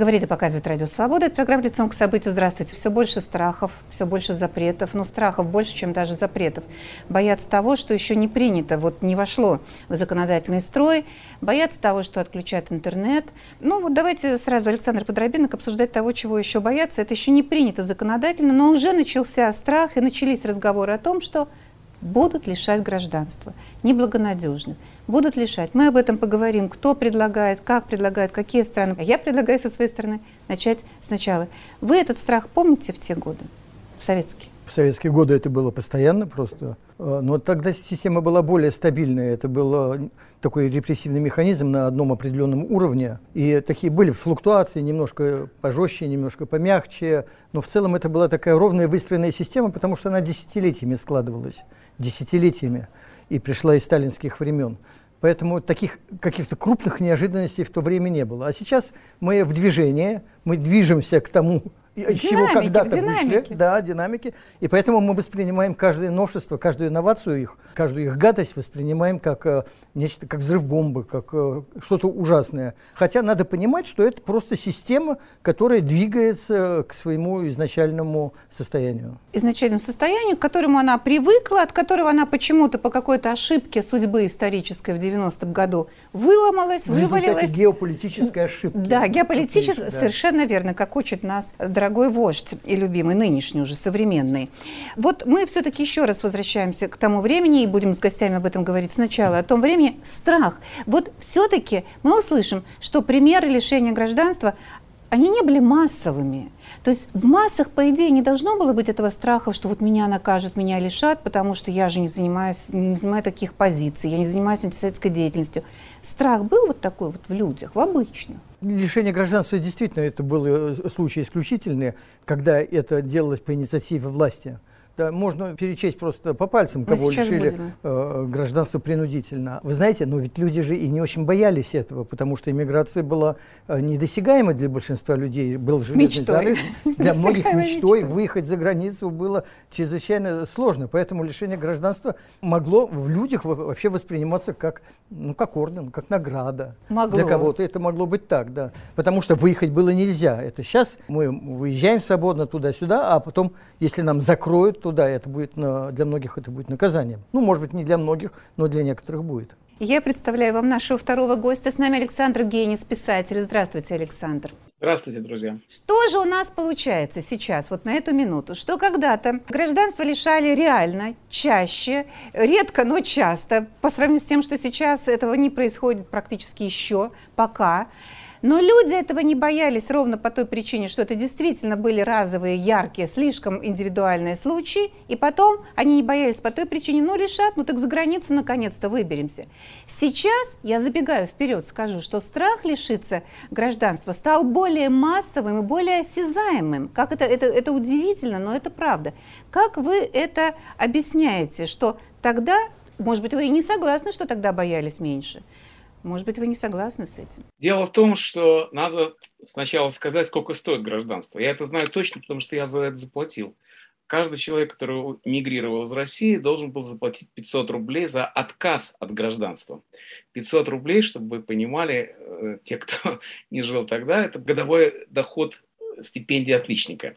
Говорит и показывает Радио Свобода. Это программа «Лицом к событию». Здравствуйте. Все больше страхов, все больше запретов. Но страхов больше, чем даже запретов. Боятся того, что еще не принято, вот не вошло в законодательный строй. Боятся того, что отключат интернет. Ну вот давайте сразу, Александр Подробинок, обсуждать того, чего еще боятся. Это еще не принято законодательно, но уже начался страх и начались разговоры о том, что будут лишать гражданства, неблагонадежных, будут лишать. Мы об этом поговорим, кто предлагает, как предлагают, какие страны. Я предлагаю со своей стороны начать сначала. Вы этот страх помните в те годы, в советские? В советские годы это было постоянно просто. Э, но тогда система была более стабильная. Это был э, такой репрессивный механизм на одном определенном уровне. И такие были флуктуации, немножко пожестче, немножко помягче. Но в целом это была такая ровная выстроенная система, потому что она десятилетиями складывалась. Десятилетиями. И пришла из сталинских времен. Поэтому таких каких-то крупных неожиданностей в то время не было. А сейчас мы в движении, мы движемся к тому, из чего когда-то вышли. Да, динамики. И поэтому мы воспринимаем каждое новшество, каждую инновацию их, каждую их гадость воспринимаем как э, нечто, как взрыв бомбы, как э, что-то ужасное. Хотя надо понимать, что это просто система, которая двигается к своему изначальному состоянию. Изначальному состоянию, к которому она привыкла, от которого она почему-то по какой-то ошибке судьбы исторической в 90-м году выломалась, в вывалилась. геополитической ошибки. Да, геополитическая, да. совершенно верно, как учит нас дорогой вождь и любимый, нынешний уже, современный. Вот мы все-таки еще раз возвращаемся к тому времени и будем с гостями об этом говорить сначала, о том времени страх. Вот все-таки мы услышим, что примеры лишения гражданства, они не были массовыми. То есть в массах, по идее, не должно было быть этого страха, что вот меня накажут, меня лишат, потому что я же не занимаюсь, не занимаю таких позиций, я не занимаюсь антисоветской деятельностью. Страх был вот такой вот в людях, в обычных? Лишение гражданства действительно это был э, случай исключительный, когда это делалось по инициативе власти. Да, можно перечесть просто по пальцам, кого лишили э, гражданства принудительно. Вы знаете, но ведь люди же и не очень боялись этого, потому что иммиграция была э, недосягаема для большинства людей. Был железный занавес. Для многих мечтой выехать за границу было чрезвычайно сложно. Поэтому лишение гражданства могло в людях вообще восприниматься как, ну, как орден, как награда. Могло. Для кого-то это могло быть так, да. Потому что выехать было нельзя. Это сейчас мы выезжаем свободно туда-сюда, а потом, если нам закроют, то туда, это будет для многих это будет наказанием. Ну, может быть, не для многих, но для некоторых будет. Я представляю вам нашего второго гостя. С нами Александр Генис, писатель. Здравствуйте, Александр. Здравствуйте, друзья. Что же у нас получается сейчас, вот на эту минуту? Что когда-то гражданство лишали реально, чаще, редко, но часто, по сравнению с тем, что сейчас этого не происходит практически еще, пока. Но люди этого не боялись ровно по той причине, что это действительно были разовые, яркие, слишком индивидуальные случаи, и потом они не боялись по той причине, ну решат, ну так за границу наконец-то выберемся. Сейчас, я забегаю вперед, скажу, что страх лишиться гражданства стал более массовым и более осязаемым. Как это, это, это удивительно, но это правда. Как вы это объясняете, что тогда, может быть, вы и не согласны, что тогда боялись меньше, может быть, вы не согласны с этим? Дело в том, что надо сначала сказать, сколько стоит гражданство. Я это знаю точно, потому что я за это заплатил. Каждый человек, который мигрировал из России, должен был заплатить 500 рублей за отказ от гражданства. 500 рублей, чтобы вы понимали, э, те, кто не жил тогда, это годовой доход стипендии отличника.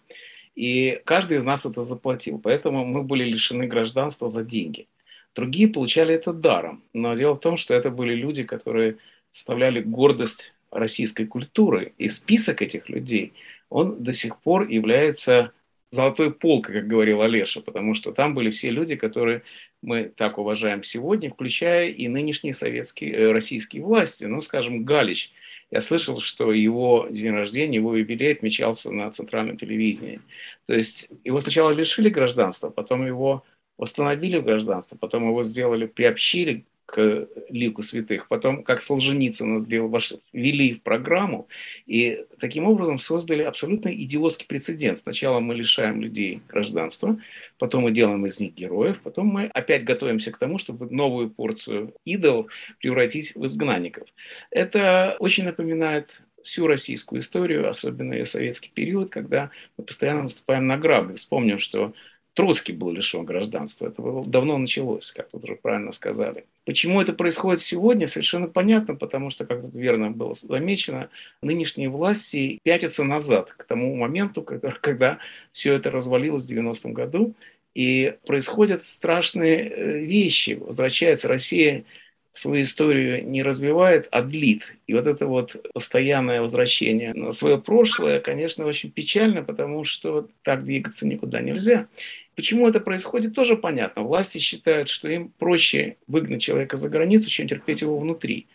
И каждый из нас это заплатил. Поэтому мы были лишены гражданства за деньги. Другие получали это даром. Но дело в том, что это были люди, которые составляли гордость российской культуры. И список этих людей, он до сих пор является золотой полкой, как говорил Олеша, потому что там были все люди, которые мы так уважаем сегодня, включая и нынешние советские, э, российские власти. Ну, скажем, Галич. Я слышал, что его день рождения, его юбилей отмечался на центральном телевидении. То есть его сначала лишили гражданства, потом его восстановили гражданство, потом его сделали, приобщили к лику святых, потом, как Солженицына сделал, ввели в программу, и таким образом создали абсолютно идиотский прецедент. Сначала мы лишаем людей гражданства, потом мы делаем из них героев, потом мы опять готовимся к тому, чтобы новую порцию идол превратить в изгнанников. Это очень напоминает всю российскую историю, особенно ее советский период, когда мы постоянно наступаем на грабли. Вспомним, что Троцкий был лишен гражданства. Это давно началось, как тут уже правильно сказали. Почему это происходит сегодня, совершенно понятно, потому что, как тут верно было замечено, нынешние власти пятятся назад к тому моменту, когда, когда все это развалилось в 90-м году, и происходят страшные э, вещи. Возвращается Россия свою историю не развивает, а длит. И вот это вот постоянное возвращение на свое прошлое, конечно, очень печально, потому что так двигаться никуда нельзя. Почему это происходит, тоже понятно. Власти считают, что им проще выгнать человека за границу, чем терпеть его внутри.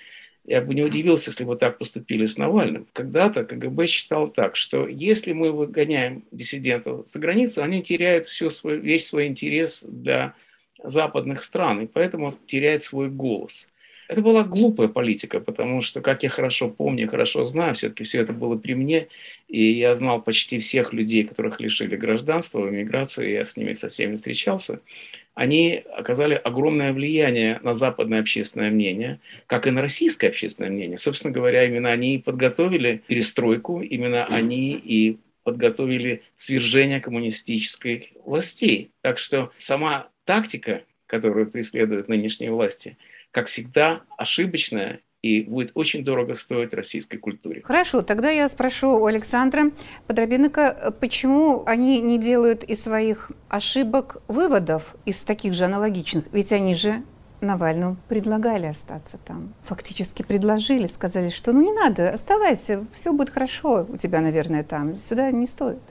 Я бы не удивился, если бы так поступили с Навальным. Когда-то КГБ считал так, что если мы выгоняем диссидентов за границу, они теряют все свой, весь свой интерес для западных стран, и поэтому теряет свой голос. Это была глупая политика, потому что, как я хорошо помню, хорошо знаю, все-таки все это было при мне, и я знал почти всех людей, которых лишили гражданства в эмиграции, я с ними со всеми встречался. Они оказали огромное влияние на западное общественное мнение, как и на российское общественное мнение. Собственно говоря, именно они и подготовили перестройку, именно они и подготовили свержение коммунистической властей. Так что сама тактика, которую преследуют нынешние власти, как всегда, ошибочная и будет очень дорого стоить российской культуре. Хорошо, тогда я спрошу у Александра Подробинка, почему они не делают из своих ошибок выводов, из таких же аналогичных? Ведь они же Навальному предлагали остаться там. Фактически предложили, сказали, что ну не надо, оставайся, все будет хорошо у тебя, наверное, там, сюда не стоит.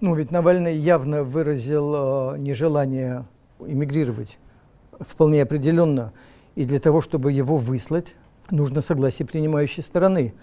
Ну ведь Навальный явно выразил э, нежелание эмигрировать вполне определенно. И для того, чтобы его выслать, нужно согласие принимающей стороны.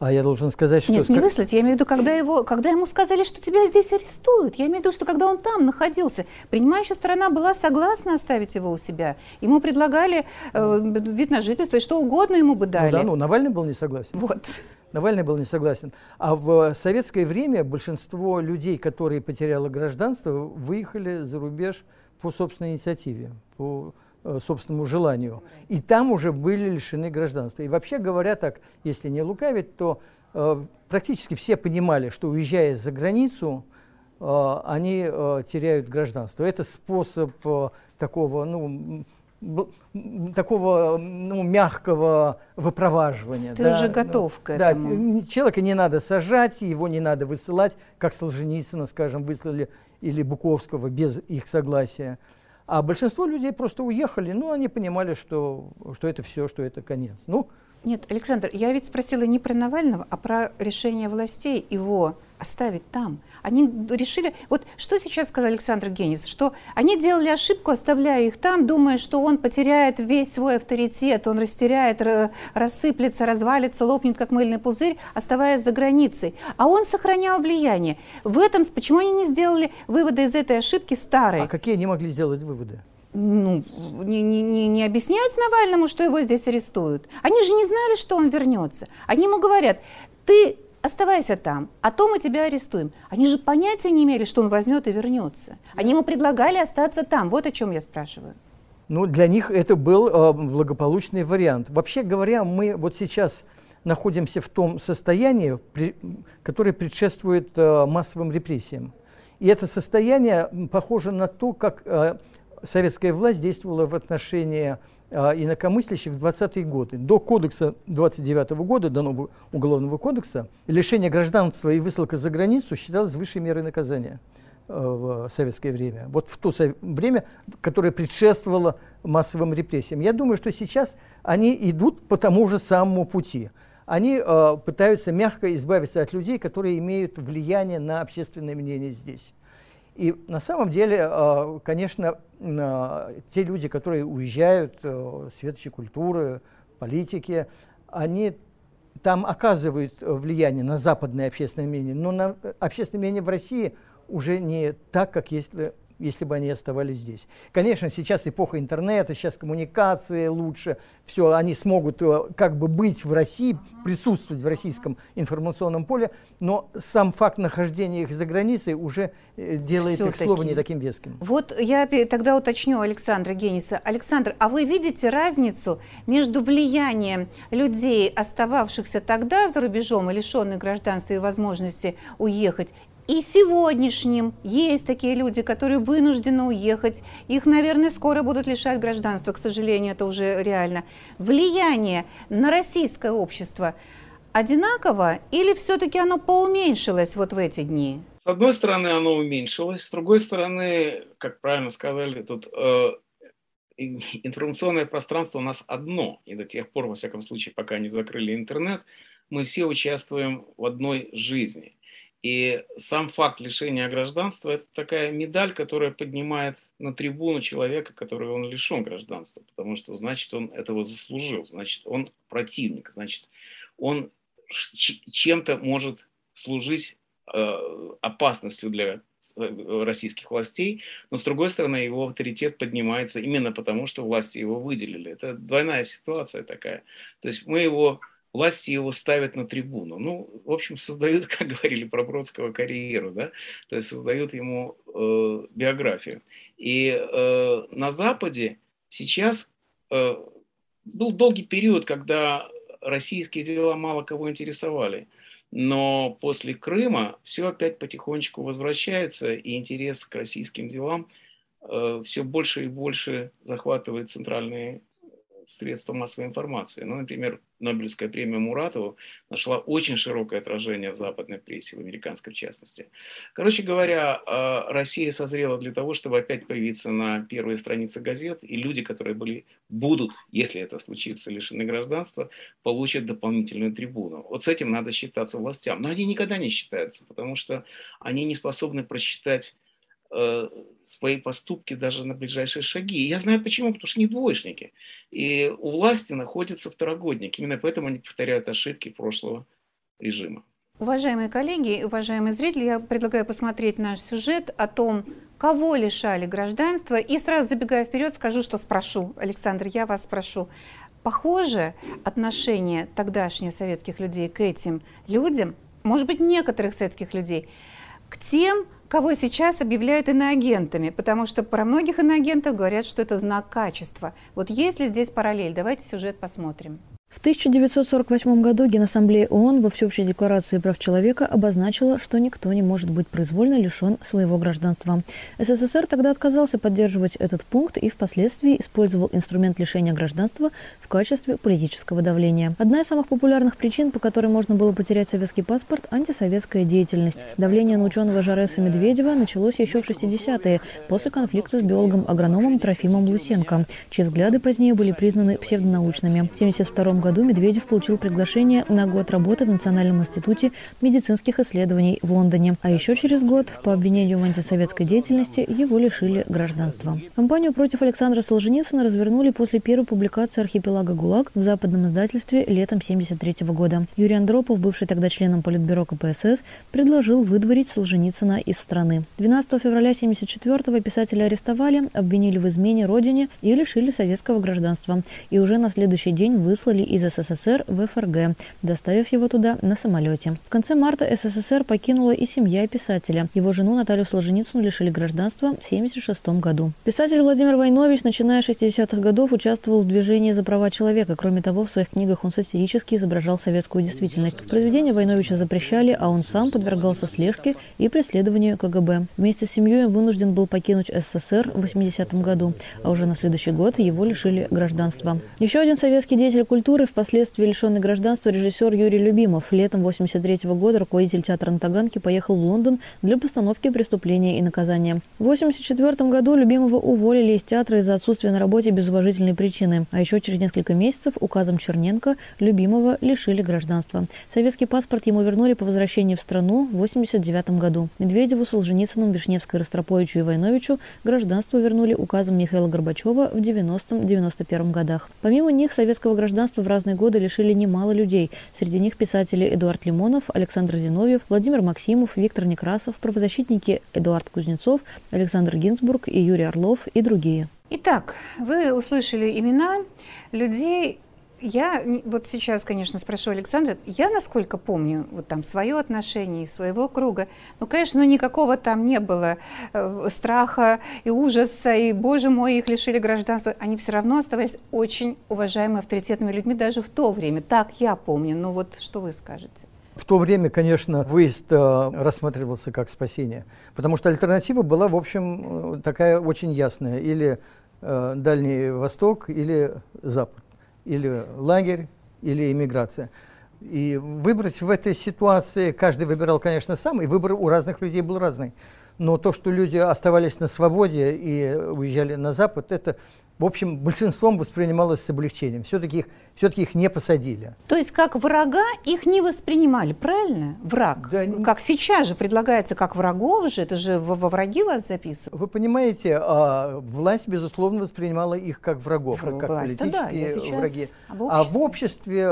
А я должен сказать, что... Нет, не выслать. Я имею в виду, когда, его, когда ему сказали, что тебя здесь арестуют. Я имею в виду, что когда он там находился, принимающая сторона была согласна оставить его у себя. Ему предлагали э, вид на жительство, и что угодно ему бы дали. Ну да, ну Навальный был не согласен. Вот. Навальный был не согласен. А в советское время большинство людей, которые потеряли гражданство, выехали за рубеж по собственной инициативе, по э, собственному желанию. И там уже были лишены гражданства. И вообще говоря так, если не лукавить, то э, практически все понимали, что уезжая за границу, э, они э, теряют гражданство. Это способ э, такого, ну, такого ну, мягкого выпроваживания. Ты да, уже готов к этому. Да, человека не надо сажать, его не надо высылать, как Солженицына, скажем, выслали или Буковского без их согласия. А большинство людей просто уехали, ну, они понимали, что, что это все, что это конец. Ну, Нет, Александр, я ведь спросила не про Навального, а про решение властей его оставить там. Они решили, вот что сейчас сказал Александр Генис, что они делали ошибку, оставляя их там, думая, что он потеряет весь свой авторитет, он растеряет, рассыплется, развалится, лопнет, как мыльный пузырь, оставаясь за границей. А он сохранял влияние. В этом, почему они не сделали выводы из этой ошибки старые? А какие они могли сделать выводы? Ну, не, не, не, объяснять Навальному, что его здесь арестуют. Они же не знали, что он вернется. Они ему говорят, ты оставайся там, а то мы тебя арестуем. Они же понятия не имели, что он возьмет и вернется. Они ему предлагали остаться там. Вот о чем я спрашиваю. Ну, для них это был э, благополучный вариант. Вообще говоря, мы вот сейчас находимся в том состоянии, при, которое предшествует э, массовым репрессиям. И это состояние похоже на то, как э, советская власть действовала в отношении а, инакомыслящих в 20-е годы. До кодекса 29 -го года, до нового уголовного кодекса, лишение гражданства и высылка за границу считалось высшей мерой наказания э, в советское время. Вот в то время, которое предшествовало массовым репрессиям. Я думаю, что сейчас они идут по тому же самому пути. Они э, пытаются мягко избавиться от людей, которые имеют влияние на общественное мнение здесь. И на самом деле, э, конечно, э, те люди, которые уезжают, э, светочи культуры, политики, они там оказывают влияние на западное общественное мнение, но на общественное мнение в России уже не так, как если если бы они оставались здесь. Конечно, сейчас эпоха интернета, сейчас коммуникации лучше, все, они смогут э, как бы быть в России, присутствовать в российском информационном поле, но сам факт нахождения их за границей уже э, делает их слово не таким веским. Вот я тогда уточню Александра Гениса. Александр, а вы видите разницу между влиянием людей, остававшихся тогда за рубежом и лишенных гражданства и возможности уехать, и сегодняшним есть такие люди, которые вынуждены уехать. Их, наверное, скоро будут лишать гражданства, к сожалению, это уже реально. Влияние на российское общество одинаково или все-таки оно поуменьшилось вот в эти дни? С одной стороны, оно уменьшилось, с другой стороны, как правильно сказали, тут э, информационное пространство у нас одно, и до тех пор, во всяком случае, пока не закрыли интернет, мы все участвуем в одной жизни. И сам факт лишения гражданства – это такая медаль, которая поднимает на трибуну человека, который он лишен гражданства, потому что, значит, он этого заслужил, значит, он противник, значит, он чем-то может служить э, опасностью для э, российских властей, но с другой стороны его авторитет поднимается именно потому, что власти его выделили. Это двойная ситуация такая. То есть мы его власти его ставят на трибуну. Ну, в общем, создают, как говорили про Бродского, карьеру, да, то есть создают ему э, биографию. И э, на Западе сейчас э, был долгий период, когда российские дела мало кого интересовали. Но после Крыма все опять потихонечку возвращается, и интерес к российским делам э, все больше и больше захватывает центральные средства массовой информации. Ну, например, Нобелевская премия Муратову нашла очень широкое отражение в западной прессе, в американской в частности. Короче говоря, а, Россия созрела для того, чтобы опять появиться на первой странице газет, и люди, которые были, будут, если это случится, лишены гражданства, получат дополнительную трибуну. Вот с этим надо считаться властям. Но они никогда не считаются, потому что они не способны просчитать Э, свои поступки даже на ближайшие шаги. Я знаю почему, потому что не двоечники. И у власти находятся второгодники. Именно поэтому они повторяют ошибки прошлого режима. Уважаемые коллеги, уважаемые зрители, я предлагаю посмотреть наш сюжет о том, кого лишали гражданства. И сразу забегая вперед, скажу, что спрошу. Александр, я вас спрошу. Похоже отношение тогдашних советских людей к этим людям, может быть, некоторых советских людей, к тем, кого сейчас объявляют иноагентами, потому что про многих иноагентов говорят, что это знак качества. Вот есть ли здесь параллель? Давайте сюжет посмотрим. В 1948 году Генассамблея ООН во Всеобщей декларации прав человека обозначила, что никто не может быть произвольно лишен своего гражданства. СССР тогда отказался поддерживать этот пункт и впоследствии использовал инструмент лишения гражданства в качестве политического давления. Одна из самых популярных причин, по которой можно было потерять советский паспорт – антисоветская деятельность. Давление на ученого Жареса Медведева началось еще в 60-е, после конфликта с биологом-агрономом Трофимом Лысенко, чьи взгляды позднее были признаны псевдонаучными. В 1972 году Медведев получил приглашение на год работы в Национальном институте медицинских исследований в Лондоне. А еще через год по обвинению в антисоветской деятельности его лишили гражданства. Кампанию против Александра Солженицына развернули после первой публикации архипелага ГУЛАГ в западном издательстве летом 1973 года. Юрий Андропов, бывший тогда членом Политбюро КПСС, предложил выдворить Солженицына из страны. 12 февраля 1974 писателя арестовали, обвинили в измене родине и лишили советского гражданства. И уже на следующий день выслали из СССР в ФРГ, доставив его туда на самолете. В конце марта СССР покинула и семья писателя. Его жену Наталью Солженицыну лишили гражданства в 1976 году. Писатель Владимир Войнович, начиная с 60-х годов, участвовал в движении за права человека. Кроме того, в своих книгах он сатирически изображал советскую действительность. Произведения Войновича запрещали, а он сам подвергался слежке и преследованию КГБ. Вместе с семьей он вынужден был покинуть СССР в 80-м году, а уже на следующий год его лишили гражданства. Еще один советский деятель культуры и впоследствии лишенный гражданства режиссер Юрий Любимов. Летом 1983 года руководитель театра на Таганке поехал в Лондон для постановки «Преступления и наказания». В 1984 году Любимова уволили из театра из-за отсутствия на работе без уважительной причины. А еще через несколько месяцев указом Черненко Любимова лишили гражданства. Советский паспорт ему вернули по возвращении в страну в 1989 году. Медведеву, Солженицыну, Вишневской, Ростроповичу и Войновичу гражданство вернули указом Михаила Горбачева в 90-91 годах. Помимо них советского гражданства в разные годы лишили немало людей. Среди них писатели Эдуард Лимонов, Александр Зиновьев, Владимир Максимов, Виктор Некрасов, правозащитники Эдуард Кузнецов, Александр Гинзбург и Юрий Орлов и другие. Итак, вы услышали имена людей, я вот сейчас, конечно, спрошу Александра, я, насколько помню, вот там свое отношение, своего круга, ну, конечно, ну, никакого там не было э, страха и ужаса, и, боже мой, их лишили гражданства. Они все равно оставались очень уважаемыми, авторитетными людьми даже в то время. Так я помню. Ну вот что вы скажете? В то время, конечно, выезд э, рассматривался как спасение, потому что альтернатива была, в общем, э, такая очень ясная. Или э, Дальний Восток, или Запад, или лагерь, или иммиграция. И выбрать в этой ситуации, каждый выбирал, конечно, сам, и выбор у разных людей был разный. Но то, что люди оставались на свободе и уезжали на Запад, это в общем, большинством воспринималось с облегчением. Все-таки их, все их не посадили. То есть как врага их не воспринимали, правильно? Враг. Да, как сейчас же предлагается как врагов же, это же во, во враги вас записывают. Вы понимаете, а, власть, безусловно, воспринимала их как врагов, Враг, как власть, политические да, враги. А в обществе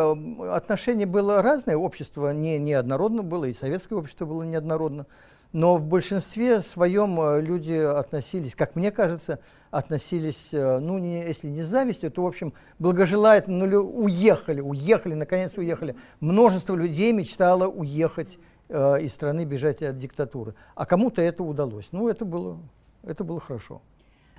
отношение было разное. Общество не неоднородно было, и советское общество было неоднородно. Но в большинстве своем э, люди относились, как мне кажется, относились, э, ну, не, если не с завистью, то, в общем, благожелательно, ну, уехали, уехали, наконец уехали. Множество людей мечтало уехать э, из страны, бежать от диктатуры. А кому-то это удалось. Ну, это было, это было хорошо.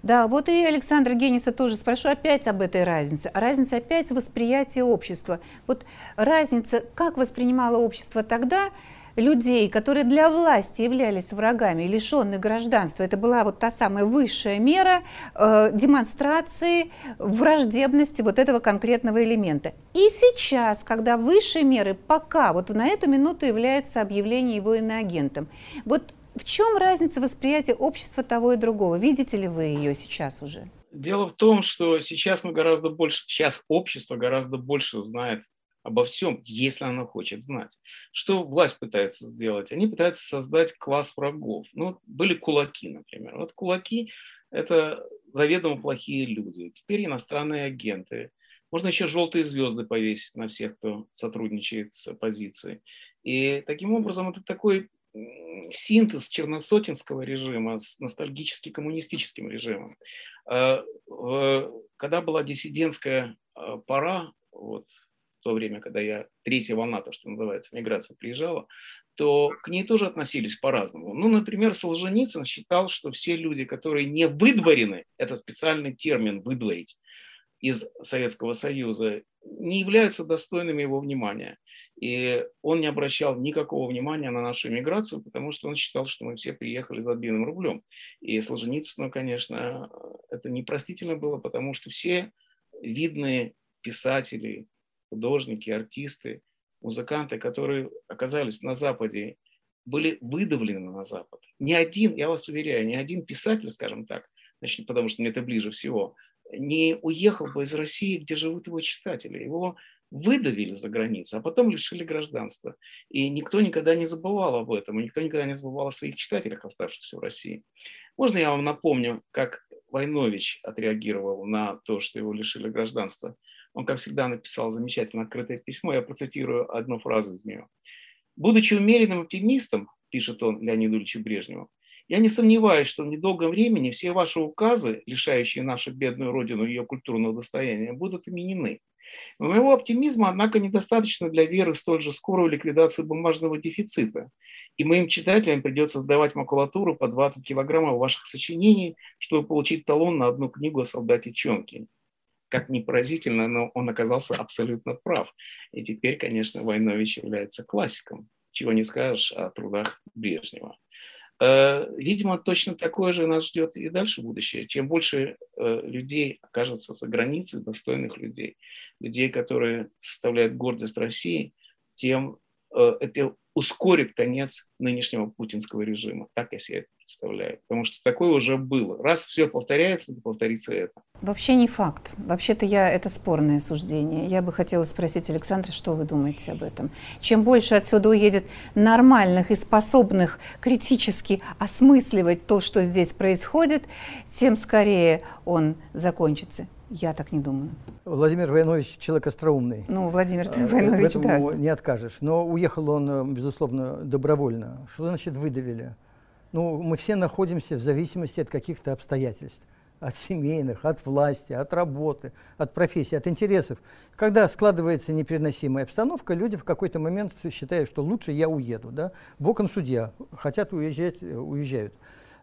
Да, вот и Александра Гениса тоже спрошу опять об этой разнице. А разница опять восприятия общества. Вот разница, как воспринимало общество тогда, людей, которые для власти являлись врагами, лишенные гражданства. Это была вот та самая высшая мера э, демонстрации враждебности вот этого конкретного элемента. И сейчас, когда высшей меры пока, вот на эту минуту является объявление его иноагентом, вот в чем разница восприятия общества того и другого? Видите ли вы ее сейчас уже? Дело в том, что сейчас мы гораздо больше, сейчас общество гораздо больше знает обо всем, если она хочет знать. Что власть пытается сделать? Они пытаются создать класс врагов. Ну, были кулаки, например. Вот кулаки – это заведомо плохие люди. Теперь иностранные агенты. Можно еще желтые звезды повесить на всех, кто сотрудничает с оппозицией. И таким образом это такой синтез черносотенского режима с ностальгически коммунистическим режимом. А, когда была диссидентская а, пора, вот, то время, когда я третья волна, то, что называется, миграция приезжала, то к ней тоже относились по-разному. Ну, например, Солженицын считал, что все люди, которые не выдворены, это специальный термин «выдворить», из Советского Союза, не являются достойными его внимания. И он не обращал никакого внимания на нашу миграцию, потому что он считал, что мы все приехали за отбитым рублем. И Солженицыну, конечно, это непростительно было, потому что все видные писатели, художники, артисты, музыканты, которые оказались на Западе, были выдавлены на Запад. Ни один, я вас уверяю, ни один писатель, скажем так, значит, потому что мне это ближе всего, не уехал бы из России, где живут его читатели. Его выдавили за границу, а потом лишили гражданства. И никто никогда не забывал об этом, и никто никогда не забывал о своих читателях, оставшихся в России. Можно я вам напомню, как Войнович отреагировал на то, что его лишили гражданства? Он, как всегда, написал замечательно открытое письмо. Я процитирую одну фразу из нее. «Будучи умеренным оптимистом, — пишет он Леониду Ильичу Брежневу, я не сомневаюсь, что в недолгом времени все ваши указы, лишающие нашу бедную родину ее культурного достояния, будут отменены. Но моего оптимизма, однако, недостаточно для веры в столь же скорую ликвидацию бумажного дефицита. И моим читателям придется сдавать макулатуру по 20 килограммов ваших сочинений, чтобы получить талон на одну книгу о солдате Чонки как ни поразительно, но он оказался абсолютно прав. И теперь, конечно, Войнович является классиком, чего не скажешь о трудах Брежнева. Э, видимо, точно такое же нас ждет и дальше будущее. Чем больше э, людей окажется за границей, достойных людей, людей, которые составляют гордость России, тем э, это ускорит конец нынешнего путинского режима. Так я себе это представляю. Потому что такое уже было. Раз все повторяется, то повторится это. Вообще не факт. Вообще-то я это спорное суждение. Я бы хотела спросить Александра, что вы думаете об этом? Чем больше отсюда уедет нормальных и способных критически осмысливать то, что здесь происходит, тем скорее он закончится. Я так не думаю. Владимир Войнович человек остроумный. Ну, Владимир э, Войнович, да. не откажешь. Но уехал он, э, безусловно, добровольно. Что значит выдавили? Ну, мы все находимся в зависимости от каких-то обстоятельств. От семейных, от власти, от работы, от профессии, от интересов. Когда складывается непереносимая обстановка, люди в какой-то момент считают, что лучше я уеду. Да? Боком судья. Хотят уезжать, э, уезжают.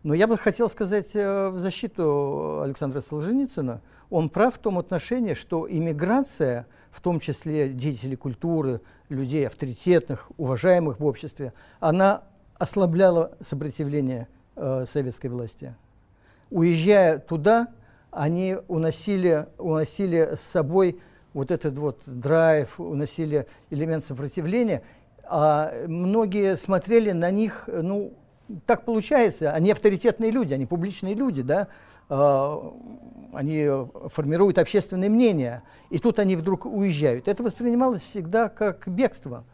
Но я бы хотел сказать в защиту Александра Солженицына. Он прав в том отношении, что иммиграция, в том числе деятелей культуры, людей авторитетных, уважаемых в обществе, она ослабляла сопротивление э, советской власти. Уезжая туда, они уносили, уносили с собой вот этот вот драйв, уносили элемент сопротивления, а многие смотрели на них, ну, так получается, они авторитетные люди, они публичные люди, да, э, они формируют общественное мнение, и тут они вдруг уезжают. Это воспринималось всегда как бегство.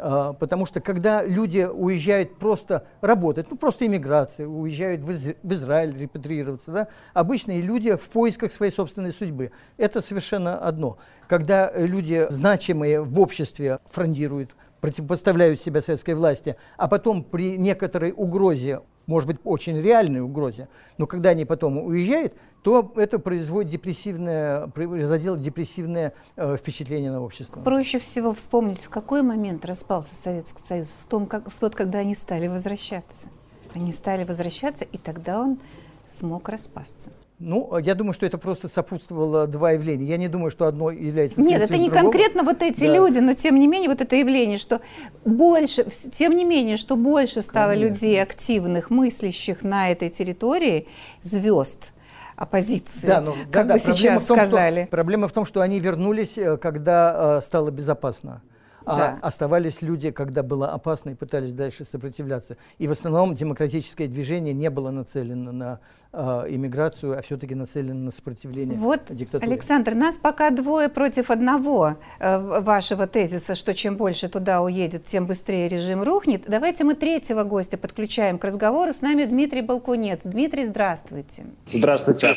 А, потому что когда люди уезжают просто работать, ну просто иммиграция, уезжают в Израиль репатриироваться, да, обычные люди в поисках своей собственной судьбы. Это совершенно одно. Когда люди значимые в обществе фрондируют, противопоставляют себя советской власти, а потом при некоторой угрозе может быть, очень реальной угрозе, но когда они потом уезжают, то это производит депрессивное, производило депрессивное э, впечатление на общество. Проще всего вспомнить, в какой момент распался Советский Союз, в, том, как, в тот, когда они стали возвращаться. Они стали возвращаться, и тогда он смог распасться. Ну, я думаю, что это просто сопутствовало два явления. Я не думаю, что одно является Нет, это не другого. конкретно вот эти да. люди, но тем не менее вот это явление, что больше, тем не менее, что больше стало Конечно. людей активных, мыслящих на этой территории, звезд оппозиции, да, ну, как да, бы да, сейчас том, сказали. Что, проблема в том, что они вернулись, э, когда э, стало безопасно а да. оставались люди, когда было опасно и пытались дальше сопротивляться. И в основном демократическое движение не было нацелено на э, иммиграцию, а все-таки нацелено на сопротивление вот, диктатуре. Александр, нас пока двое против одного э, вашего тезиса, что чем больше туда уедет, тем быстрее режим рухнет. Давайте мы третьего гостя подключаем к разговору. С нами Дмитрий Балкунец. Дмитрий, здравствуйте. Здравствуйте.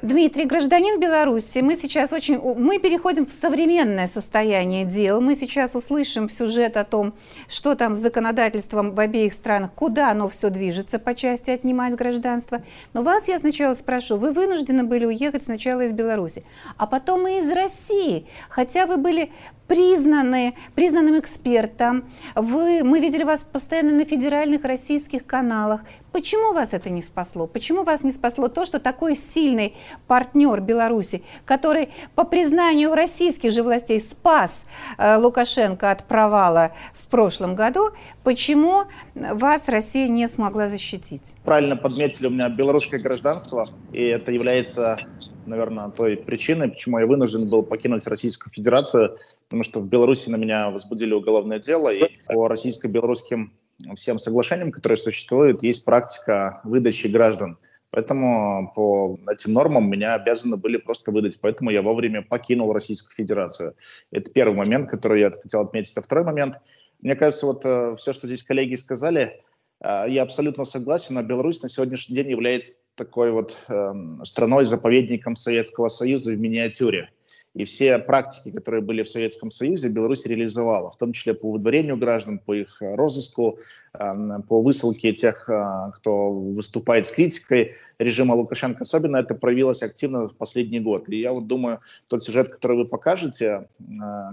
Дмитрий, гражданин Беларуси. Мы сейчас очень... Мы переходим в современное состояние дел. Мы сейчас услышим сюжет о том, что там с законодательством в обеих странах, куда оно все движется по части отнимать гражданство. Но вас я сначала спрошу, вы вынуждены были уехать сначала из Беларуси, а потом и из России, хотя вы были признаны, признанным экспертом. Вы, мы видели вас постоянно на федеральных российских каналах. Почему вас это не спасло? Почему вас не спасло то, что такой сильный партнер Беларуси, который по признанию российских же властей спас э, Лукашенко от провала в прошлом году, почему вас Россия не смогла защитить? Правильно подметили, у меня белорусское гражданство, и это является наверное, той причиной, почему я вынужден был покинуть Российскую Федерацию, потому что в Беларуси на меня возбудили уголовное дело, и по российско-белорусским всем соглашениям, которые существуют, есть практика выдачи граждан. Поэтому по этим нормам меня обязаны были просто выдать. Поэтому я вовремя покинул Российскую Федерацию. Это первый момент, который я хотел отметить. А второй момент, мне кажется, вот э, все, что здесь коллеги сказали, э, я абсолютно согласен. А Беларусь на сегодняшний день является такой вот э, страной-заповедником Советского Союза в миниатюре. И все практики, которые были в Советском Союзе, Беларусь реализовала, в том числе по выдворению граждан, по их э, розыску, по высылке тех, э, кто выступает с критикой режима Лукашенко. Особенно это проявилось активно в последний год. И я вот думаю, тот сюжет, который вы покажете, э,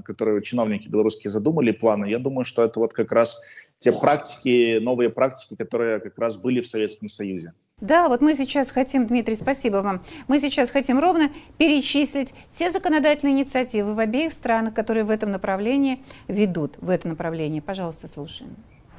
который чиновники белорусские задумали, планы, я думаю, что это вот как раз те практики, новые практики, которые как раз были в Советском Союзе. Да, вот мы сейчас хотим, Дмитрий, спасибо вам, мы сейчас хотим ровно перечислить все законодательные инициативы в обеих странах, которые в этом направлении ведут, в это направление. Пожалуйста, слушаем.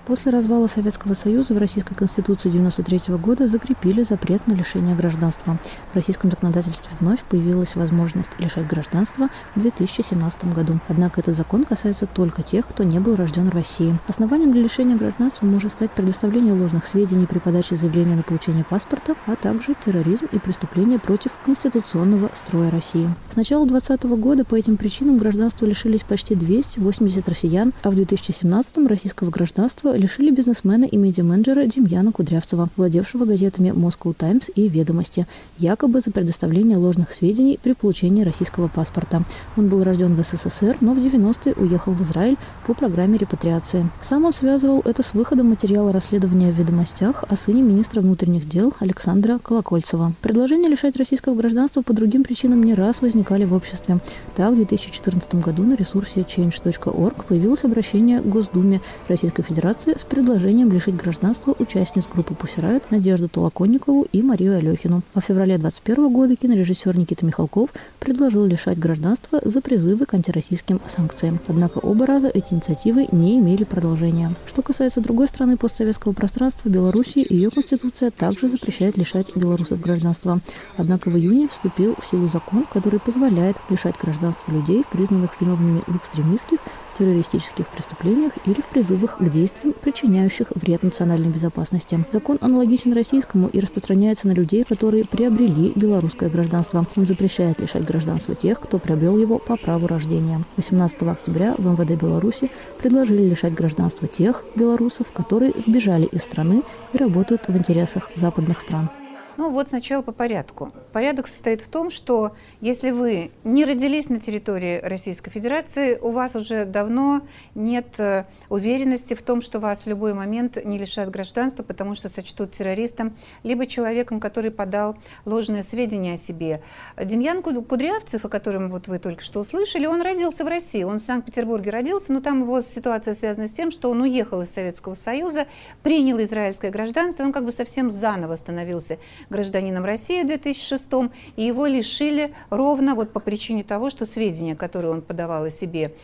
После развала Советского Союза в Российской Конституции 1993 года закрепили запрет на лишение гражданства. В российском законодательстве вновь появилась возможность лишать гражданства в 2017 году. Однако этот закон касается только тех, кто не был рожден в России. Основанием для лишения гражданства может стать предоставление ложных сведений при подаче заявления на получение паспорта, а также терроризм и преступления против конституционного строя России. С начала 2020 года по этим причинам гражданства лишились почти 280 россиян, а в 2017 российского гражданства лишили бизнесмена и медиаменеджера Демьяна Кудрявцева, владевшего газетами «Москва Таймс» и «Ведомости», якобы за предоставление ложных сведений при получении российского паспорта. Он был рожден в СССР, но в 90-е уехал в Израиль по программе репатриации. Сам он связывал это с выходом материала расследования в «Ведомостях» о сыне министра внутренних дел Александра Колокольцева. Предложения лишать российского гражданства по другим причинам не раз возникали в обществе. Так, в 2014 году на ресурсе change.org появилось обращение к Госдуме Российской Федерации Беларуси с предложением лишить гражданства участниц группы «Пусирают» Надежду Толоконникову и Марию Алехину. А в феврале 2021 года кинорежиссер Никита Михалков предложил лишать гражданства за призывы к антироссийским санкциям. Однако оба раза эти инициативы не имели продолжения. Что касается другой страны постсоветского пространства, Беларуси, ее конституция также запрещает лишать белорусов гражданства. Однако в июне вступил в силу закон, который позволяет лишать гражданства людей, признанных виновными в экстремистских, террористических преступлениях или в призывах к действиям, причиняющих вред национальной безопасности. Закон аналогичен российскому и распространяется на людей, которые приобрели белорусское гражданство. Он запрещает лишать гражданства тех, кто приобрел его по праву рождения. 18 октября в МВД Беларуси предложили лишать гражданства тех белорусов, которые сбежали из страны и работают в интересах западных стран. Ну вот сначала по порядку. Порядок состоит в том, что если вы не родились на территории Российской Федерации, у вас уже давно нет э, уверенности в том, что вас в любой момент не лишат гражданства, потому что сочтут террористом, либо человеком, который подал ложные сведения о себе. Демьян Кудрявцев, о котором вот вы только что услышали, он родился в России, он в Санкт-Петербурге родился, но там его ситуация связана с тем, что он уехал из Советского Союза, принял израильское гражданство, он как бы совсем заново становился гражданином России в 2006 и его лишили ровно вот по причине того, что сведения, которые он подавал о себе,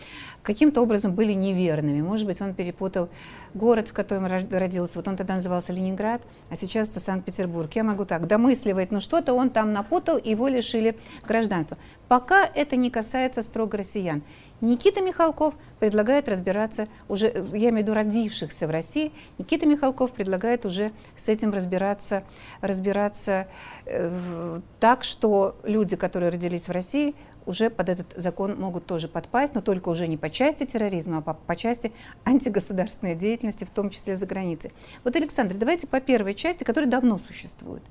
каким-то образом были неверными. Может быть, он перепутал город, в котором родился. Вот он тогда назывался Ленинград, а сейчас это Санкт-Петербург. Я могу так домысливать, но что-то он там напутал, его лишили гражданства. Пока это не касается строго россиян. Никита Михалков предлагает разбираться уже, я имею в виду родившихся в России, Никита Михалков предлагает уже с этим разбираться, разбираться э, так, что люди, которые родились в России, уже под этот закон могут тоже подпасть, но только уже не по части терроризма, а по, по части антигосударственной деятельности, в том числе за границей. Вот, Александр, давайте по первой части, которая давно существует.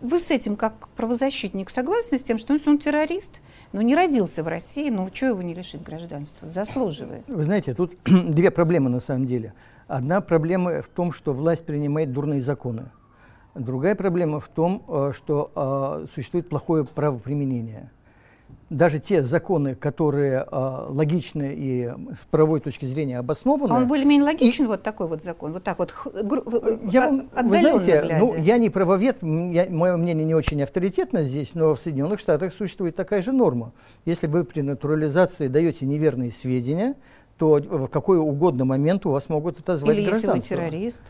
Вы с этим, как правозащитник, согласны с тем, что он террорист, но не родился в России, ну что его не лишить гражданства? Заслуживает. Вы знаете, тут две проблемы на самом деле. Одна проблема в том, что власть принимает дурные законы. Другая проблема в том, э, что э, существует плохое правоприменение даже те законы, которые э, логичны и с правовой точки зрения обоснованы. А он более-менее логичен, и, вот такой вот закон, вот так вот я, Вы знаете, ну, я не правовед, я, мое мнение не очень авторитетно здесь, но в Соединенных Штатах существует такая же норма. Если вы при натурализации даете неверные сведения, то в какой угодно момент у вас могут отозвать Или гражданство. если вы террорист.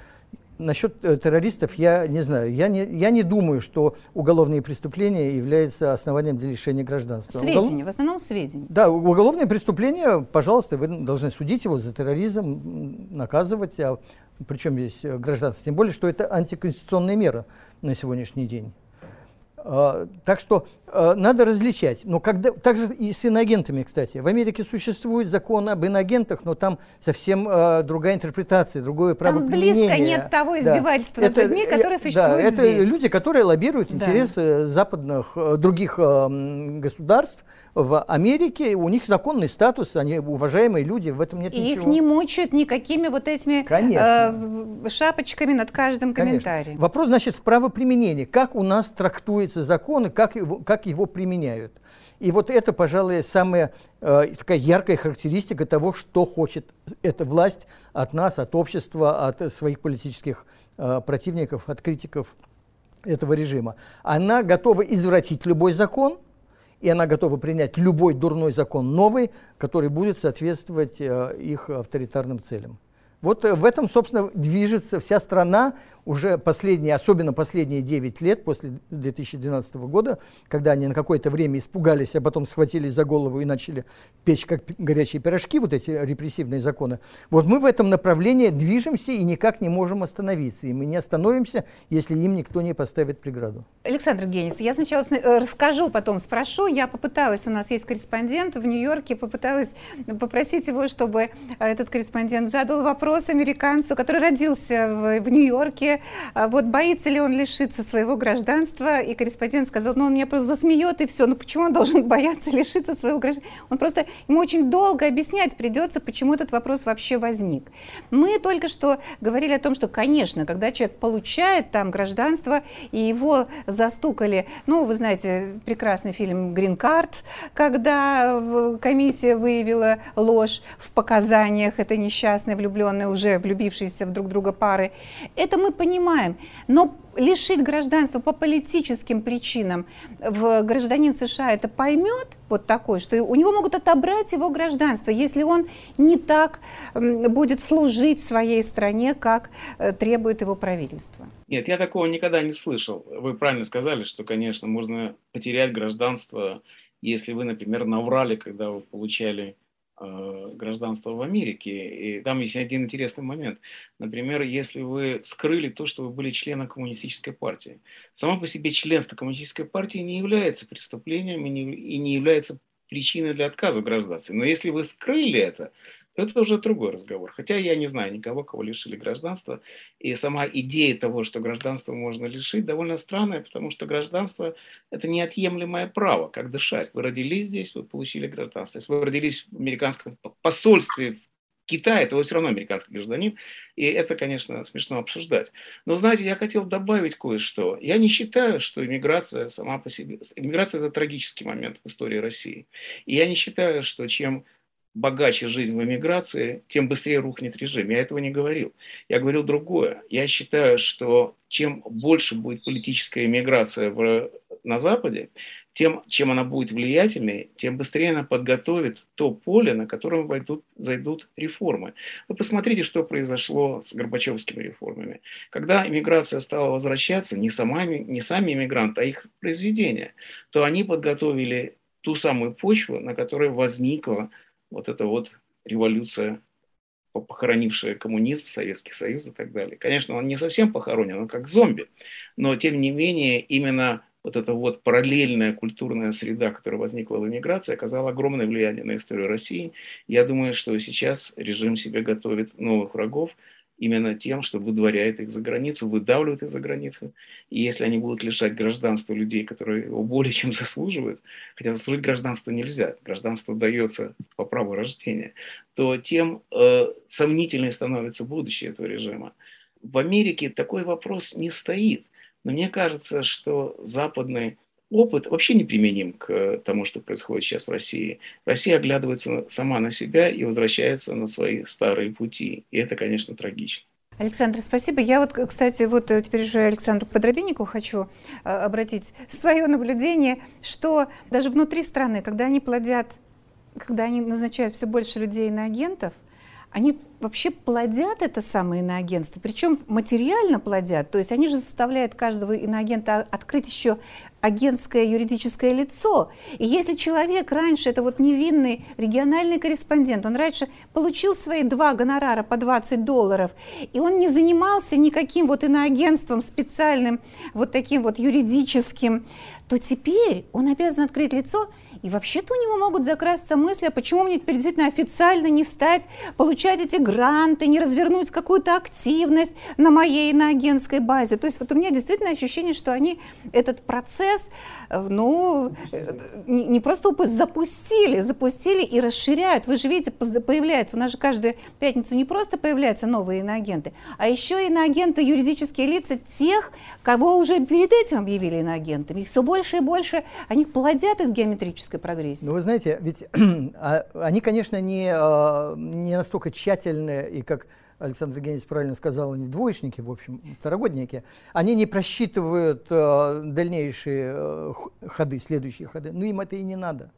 Насчет э, террористов я не знаю. Я не, я не думаю, что уголовные преступления являются основанием для лишения гражданства. Сведения, Угол... в основном сведения. Да, уголовные преступления, пожалуйста, вы должны судить его за терроризм, наказывать. А причем здесь э, гражданство? Тем более, что это антиконституционная мера на сегодняшний день. А, так что надо различать. Но когда, также и с иноагентами, кстати. В Америке существует закон об иноагентах, но там совсем а, другая интерпретация, другое правоприменение. Там близко нет того издевательства да. над людьми, которое существует да, это здесь. люди, которые лоббируют интересы да. западных, других государств. В Америке у них законный статус, они уважаемые люди, в этом нет и ничего. их не мучают никакими вот этими э, шапочками над каждым комментарием. Конечно. Вопрос, значит, в правоприменении. Как у нас трактуются законы, как его, как его применяют. И вот это, пожалуй, самая э, такая яркая характеристика того, что хочет эта власть от нас, от общества, от своих политических э, противников, от критиков этого режима. Она готова извратить любой закон, и она готова принять любой дурной закон новый, который будет соответствовать э, их авторитарным целям. Вот э, в этом, собственно, движется вся страна уже последние, особенно последние 9 лет после 2012 года, когда они на какое-то время испугались, а потом схватились за голову и начали печь как горячие пирожки, вот эти репрессивные законы. Вот мы в этом направлении движемся и никак не можем остановиться. И мы не остановимся, если им никто не поставит преграду. Александр Генис, я сначала э, расскажу, потом спрошу. Я попыталась, у нас есть корреспондент в Нью-Йорке, попыталась попросить его, чтобы этот корреспондент задал вопрос вопрос американцу, который родился в, в Нью-Йорке, а вот боится ли он лишиться своего гражданства, и корреспондент сказал, ну он меня просто засмеет и все, ну почему он должен бояться лишиться своего гражданства? Он просто, ему очень долго объяснять придется, почему этот вопрос вообще возник. Мы только что говорили о том, что, конечно, когда человек получает там гражданство, и его застукали, ну, вы знаете, прекрасный фильм «Грин карт», когда комиссия выявила ложь в показаниях этой несчастной влюбленной влюбленные, уже влюбившиеся в друг друга пары. Это мы понимаем. Но лишить гражданства по политическим причинам в гражданин США это поймет вот такой, что у него могут отобрать его гражданство, если он не так будет служить своей стране, как э, требует его правительство. Нет, я такого никогда не слышал. Вы правильно сказали, что, конечно, можно потерять гражданство, если вы, например, наврали, когда вы получали Э, гражданства в Америке. И там есть один интересный момент. Например, если вы скрыли то, что вы были членом коммунистической партии. Само по себе членство коммунистической партии не является преступлением и не, и не является причиной для отказа в гражданстве. Но если вы скрыли это, это уже другой разговор. Хотя я не знаю никого, кого лишили гражданства. И сама идея того, что гражданство можно лишить, довольно странная, потому что гражданство – это неотъемлемое право, как дышать. Вы родились здесь, вы получили гражданство. Если вы родились в американском посольстве в Китае, то вы все равно американский гражданин. И это, конечно, смешно обсуждать. Но, знаете, я хотел добавить кое-что. Я не считаю, что иммиграция сама по себе... Иммиграция – это трагический момент в истории России. И я не считаю, что чем богаче жизнь в эмиграции, тем быстрее рухнет режим. Я этого не говорил. Я говорил другое. Я считаю, что чем больше будет политическая эмиграция в, на Западе, тем, чем она будет влиятельнее, тем быстрее она подготовит то поле, на котором войдут, зайдут реформы. Вы посмотрите, что произошло с Горбачевскими реформами. Когда иммиграция стала возвращаться, не, сама, не сами иммигранты, а их произведения, то они подготовили ту самую почву, на которой возникла вот эта вот революция, похоронившая коммунизм, Советский Союз и так далее. Конечно, он не совсем похоронен, он как зомби, но тем не менее именно вот эта вот параллельная культурная среда, которая возникла в эмиграции, оказала огромное влияние на историю России. Я думаю, что сейчас режим себе готовит новых врагов, именно тем, что выдворяет их за границу, выдавливает их за границу. И если они будут лишать гражданства людей, которые его более чем заслуживают, хотя заслужить гражданство нельзя, гражданство дается по праву рождения, то тем э, сомнительнее становится будущее этого режима. В Америке такой вопрос не стоит. Но мне кажется, что западный опыт вообще не применим к э, тому, что происходит сейчас в России. Россия оглядывается сама на себя и возвращается на свои старые пути. И это, конечно, трагично. Александр, спасибо. Я вот, кстати, вот э, теперь уже Александру Подробиннику хочу э, обратить свое наблюдение, что даже внутри страны, когда они плодят, когда они назначают все больше людей на агентов – они вообще плодят это самое иноагентство, причем материально плодят, то есть они же заставляют каждого иноагента открыть еще агентское юридическое лицо. И если человек раньше, это вот невинный региональный корреспондент, он раньше получил свои два гонорара по 20 долларов, и он не занимался никаким вот иноагентством специальным, вот таким вот юридическим, то теперь он обязан открыть лицо – и вообще-то у него могут закрасться мысли, а почему мне теперь действительно официально не стать, получать эти гранты, не развернуть какую-то активность на моей на агентской базе. То есть вот у меня действительно ощущение, что они этот процесс, ну, э, не, не просто запустили, запустили и расширяют. Вы же видите, появляется, у нас же каждую пятницу не просто появляются новые иноагенты, а еще иноагенты, юридические лица тех, кого уже перед этим объявили иноагентами. Их все больше и больше, они плодят их геометрически технической прогрессии. Ну, вы знаете, ведь а, они, конечно, не, а, не настолько тщательные, и как Александр Евгеньевич правильно сказал, они двоечники, в общем, второгодники, они не просчитывают э, дальнейшие э, ходы, следующие ходы. Ну, им это и не надо.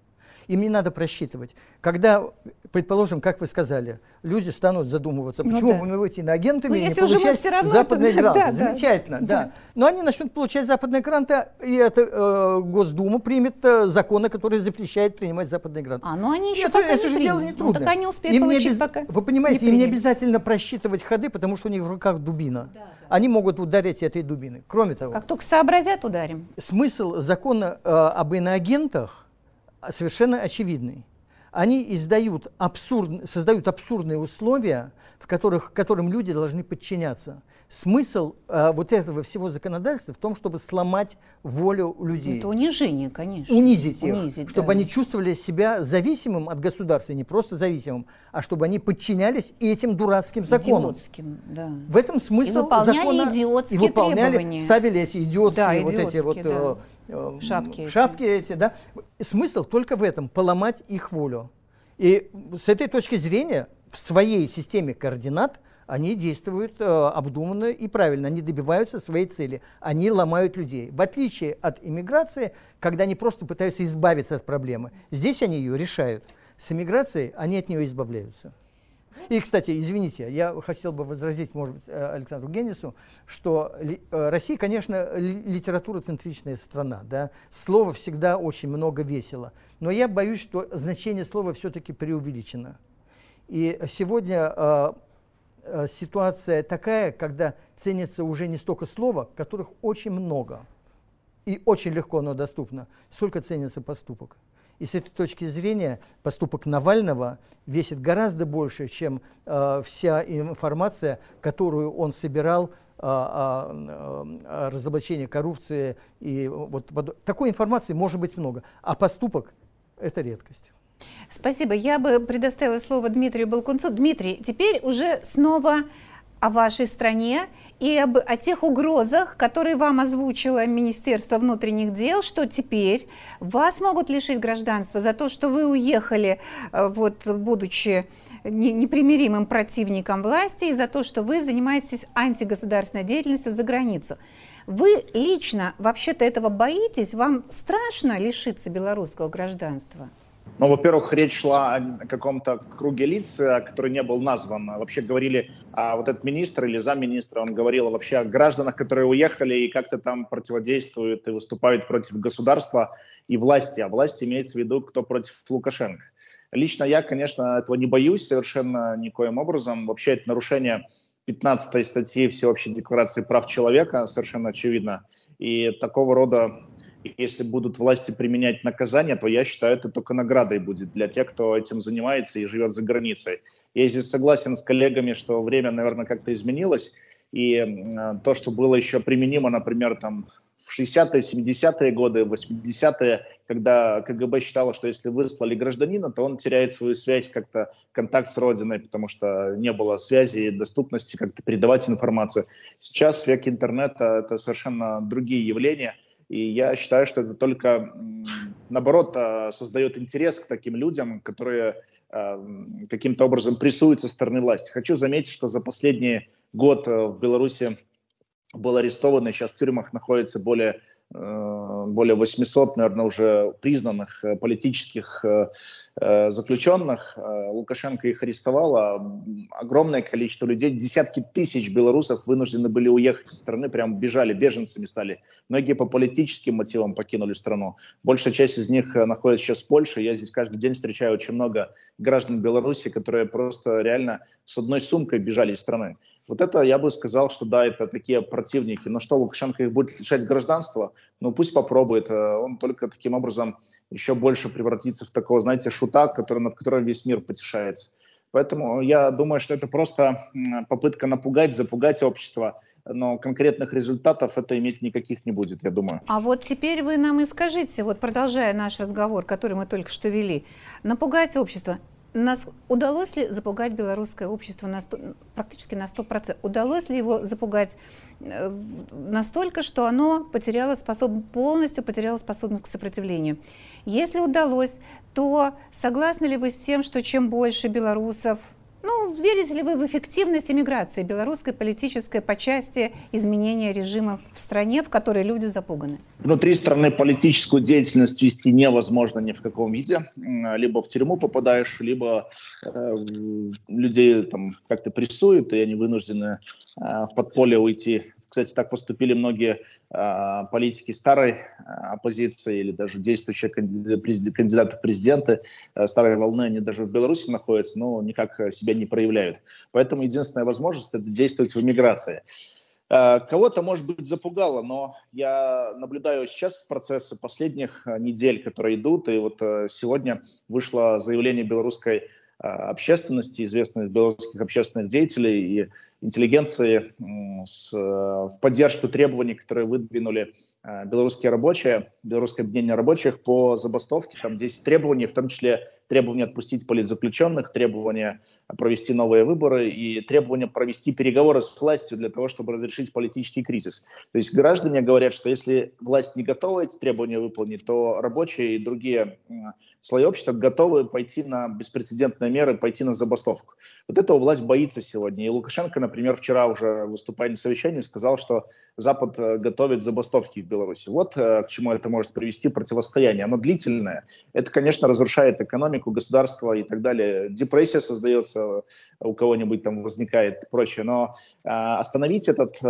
Им не надо просчитывать. Когда, предположим, как вы сказали, люди станут задумываться, ну почему ну, да. выйти на агентами ну, и не получать все равно западные это... гранты. Да, Замечательно, да. да. Но они начнут получать западные гранты, и это э, Госдума примет э, законы, которые запрещают принимать западные гранты. А, ну они еще это, пока это не же дело не трудно. Ну, так они успеют им получить, без... пока Вы понимаете, не им не обязательно просчитывать ходы, потому что у них в руках дубина. Да, да. Они могут ударить этой дубиной. Кроме того... Как только сообразят, ударим. Смысл закона э, об иноагентах совершенно очевидный. Они издают абсурд, создают абсурдные условия, в которых, которым люди должны подчиняться. Смысл э, вот этого всего законодательства в том, чтобы сломать волю людей. Это унижение, конечно. Унизить их, Унизить, чтобы да. они чувствовали себя зависимым от государства, не просто зависимым, а чтобы они подчинялись этим дурацким законам. Идиотским, да. В этом смысл и выполняли закона. Идиотские и выполняли, требования. ставили эти идиотские, да, вот эти вот да. Э, э шапки, шапки эти. эти, да. Смысл только в этом, поломать их волю. И с этой точки зрения в своей системе координат они действуют э, обдуманно и правильно, они добиваются своей цели, они ломают людей. В отличие от иммиграции, когда они просто пытаются избавиться от проблемы, здесь они ее решают. С иммиграцией они от нее избавляются. И, кстати, извините, я хотел бы возразить, может быть, э, Александру Генису, что э, Россия, конечно, литературоцентричная страна, да, слово всегда очень много весело, но я боюсь, что значение слова все-таки преувеличено. И сегодня э, э, ситуация такая, когда ценится уже не столько слова, которых очень много, и очень легко оно доступно, сколько ценится поступок. И с этой точки зрения поступок Навального весит гораздо больше, чем э, вся информация, которую он собирал э, о, о разоблачении коррупции. И вот, такой информации может быть много, а поступок – это редкость. Спасибо. Я бы предоставила слово Дмитрию Балкунцу. Дмитрий, теперь уже снова о вашей стране и об, о тех угрозах, которые вам озвучило Министерство внутренних дел, что теперь вас могут лишить гражданства за то, что вы уехали, э, вот, будучи непримиримым противником власти, и за то, что вы занимаетесь антигосударственной деятельностью за границу. Вы лично вообще-то этого боитесь? Вам страшно лишиться белорусского гражданства? Ну, во-первых, речь шла о каком-то круге лиц, э, который не был назван. Вообще говорили, а вот этот министр или замминистра, он говорил вообще о гражданах, которые уехали и как-то там противодействуют и выступают против государства и власти. А власть имеется в виду, кто против Лукашенко. Лично я, конечно, этого не боюсь совершенно никоим образом. Вообще это нарушение 15 статьи Всеобщей декларации прав человека, совершенно очевидно. И такого рода если будут власти применять наказание, то я считаю, это только наградой будет для тех, кто этим занимается и живет за границей. Я здесь согласен с коллегами, что время, наверное, как-то изменилось, и то, что было еще применимо, например, там в 60-е, 70-е годы, 80-е, когда КГБ считало, что если выслали гражданина, то он теряет свою связь, как-то контакт с родиной, потому что не было связи и доступности как-то передавать информацию. Сейчас век интернета – это совершенно другие явления – и я считаю, что это только, наоборот, а, создает интерес к таким людям, которые а, каким-то образом прессуются со стороны власти. Хочу заметить, что за последний год э, в Беларуси был арестован, и сейчас в тюрьмах находится более более 800, наверное, уже признанных э, политических э, заключенных. Лукашенко их арестовал, а огромное количество людей, десятки тысяч белорусов вынуждены были уехать из страны, прям бежали, беженцами стали. Многие по политическим мотивам покинули страну. Большая часть из них находится сейчас в Польше. Я здесь каждый день встречаю очень много граждан Беларуси, которые просто реально с одной сумкой бежали из страны. Вот это я бы сказал, что да, это такие противники. Но что, Лукашенко их будет лишать гражданства? Ну пусть попробует. Э, он только таким образом еще больше превратится в такого, знаете, шута, который, над которым весь мир потешается. Поэтому я думаю, что это просто попытка напугать, запугать общество но конкретных результатов это иметь никаких не будет, я думаю. А вот теперь вы нам и скажите, вот продолжая наш разговор, который мы только что вели, напугать общество нас удалось ли запугать белорусское общество на 100, практически на 100%? Удалось ли его запугать э, настолько, что оно потеряло способ, полностью потеряло способность к сопротивлению? Если удалось, то согласны ли вы с тем, что чем больше белорусов ну, верите ли вы в эффективность иммиграции белорусской политической по части изменения режима в стране, в которой люди запуганы? Внутри страны политическую деятельность вести невозможно ни в каком виде. Либо в тюрьму попадаешь, либо э, людей там как-то прессуют, и они вынуждены э, в подполье уйти кстати, так поступили многие э, политики старой э, оппозиции или даже действующие кандидаты в президенты э, старой волны, они даже в Беларуси находятся, но никак себя не проявляют. Поэтому единственная возможность – это действовать в эмиграции. Э, кого-то, может быть, запугало, но я наблюдаю сейчас процессы последних недель, которые идут, и вот сегодня вышло заявление белорусской общественности, известных белорусских общественных деятелей и интеллигенции с, в поддержку требований, которые выдвинули белорусские рабочие, белорусское объединение рабочих по забастовке. Там 10 требований, в том числе требование отпустить политзаключенных, требование провести новые выборы и требование провести переговоры с властью для того, чтобы разрешить политический кризис. То есть граждане говорят, что если власть не готова эти требования выполнить, то рабочие и другие слои общества готовы пойти на беспрецедентные меры, пойти на забастовку. Вот этого власть боится сегодня. И Лукашенко, например, вчера уже выступая на совещании, сказал, что Запад э, готовит забастовки в Беларуси. Вот э, к чему это может привести противостояние. Оно длительное. Это, конечно, разрушает экономику, государство и так далее. Депрессия создается, у кого-нибудь там возникает и прочее. Но э, остановить этот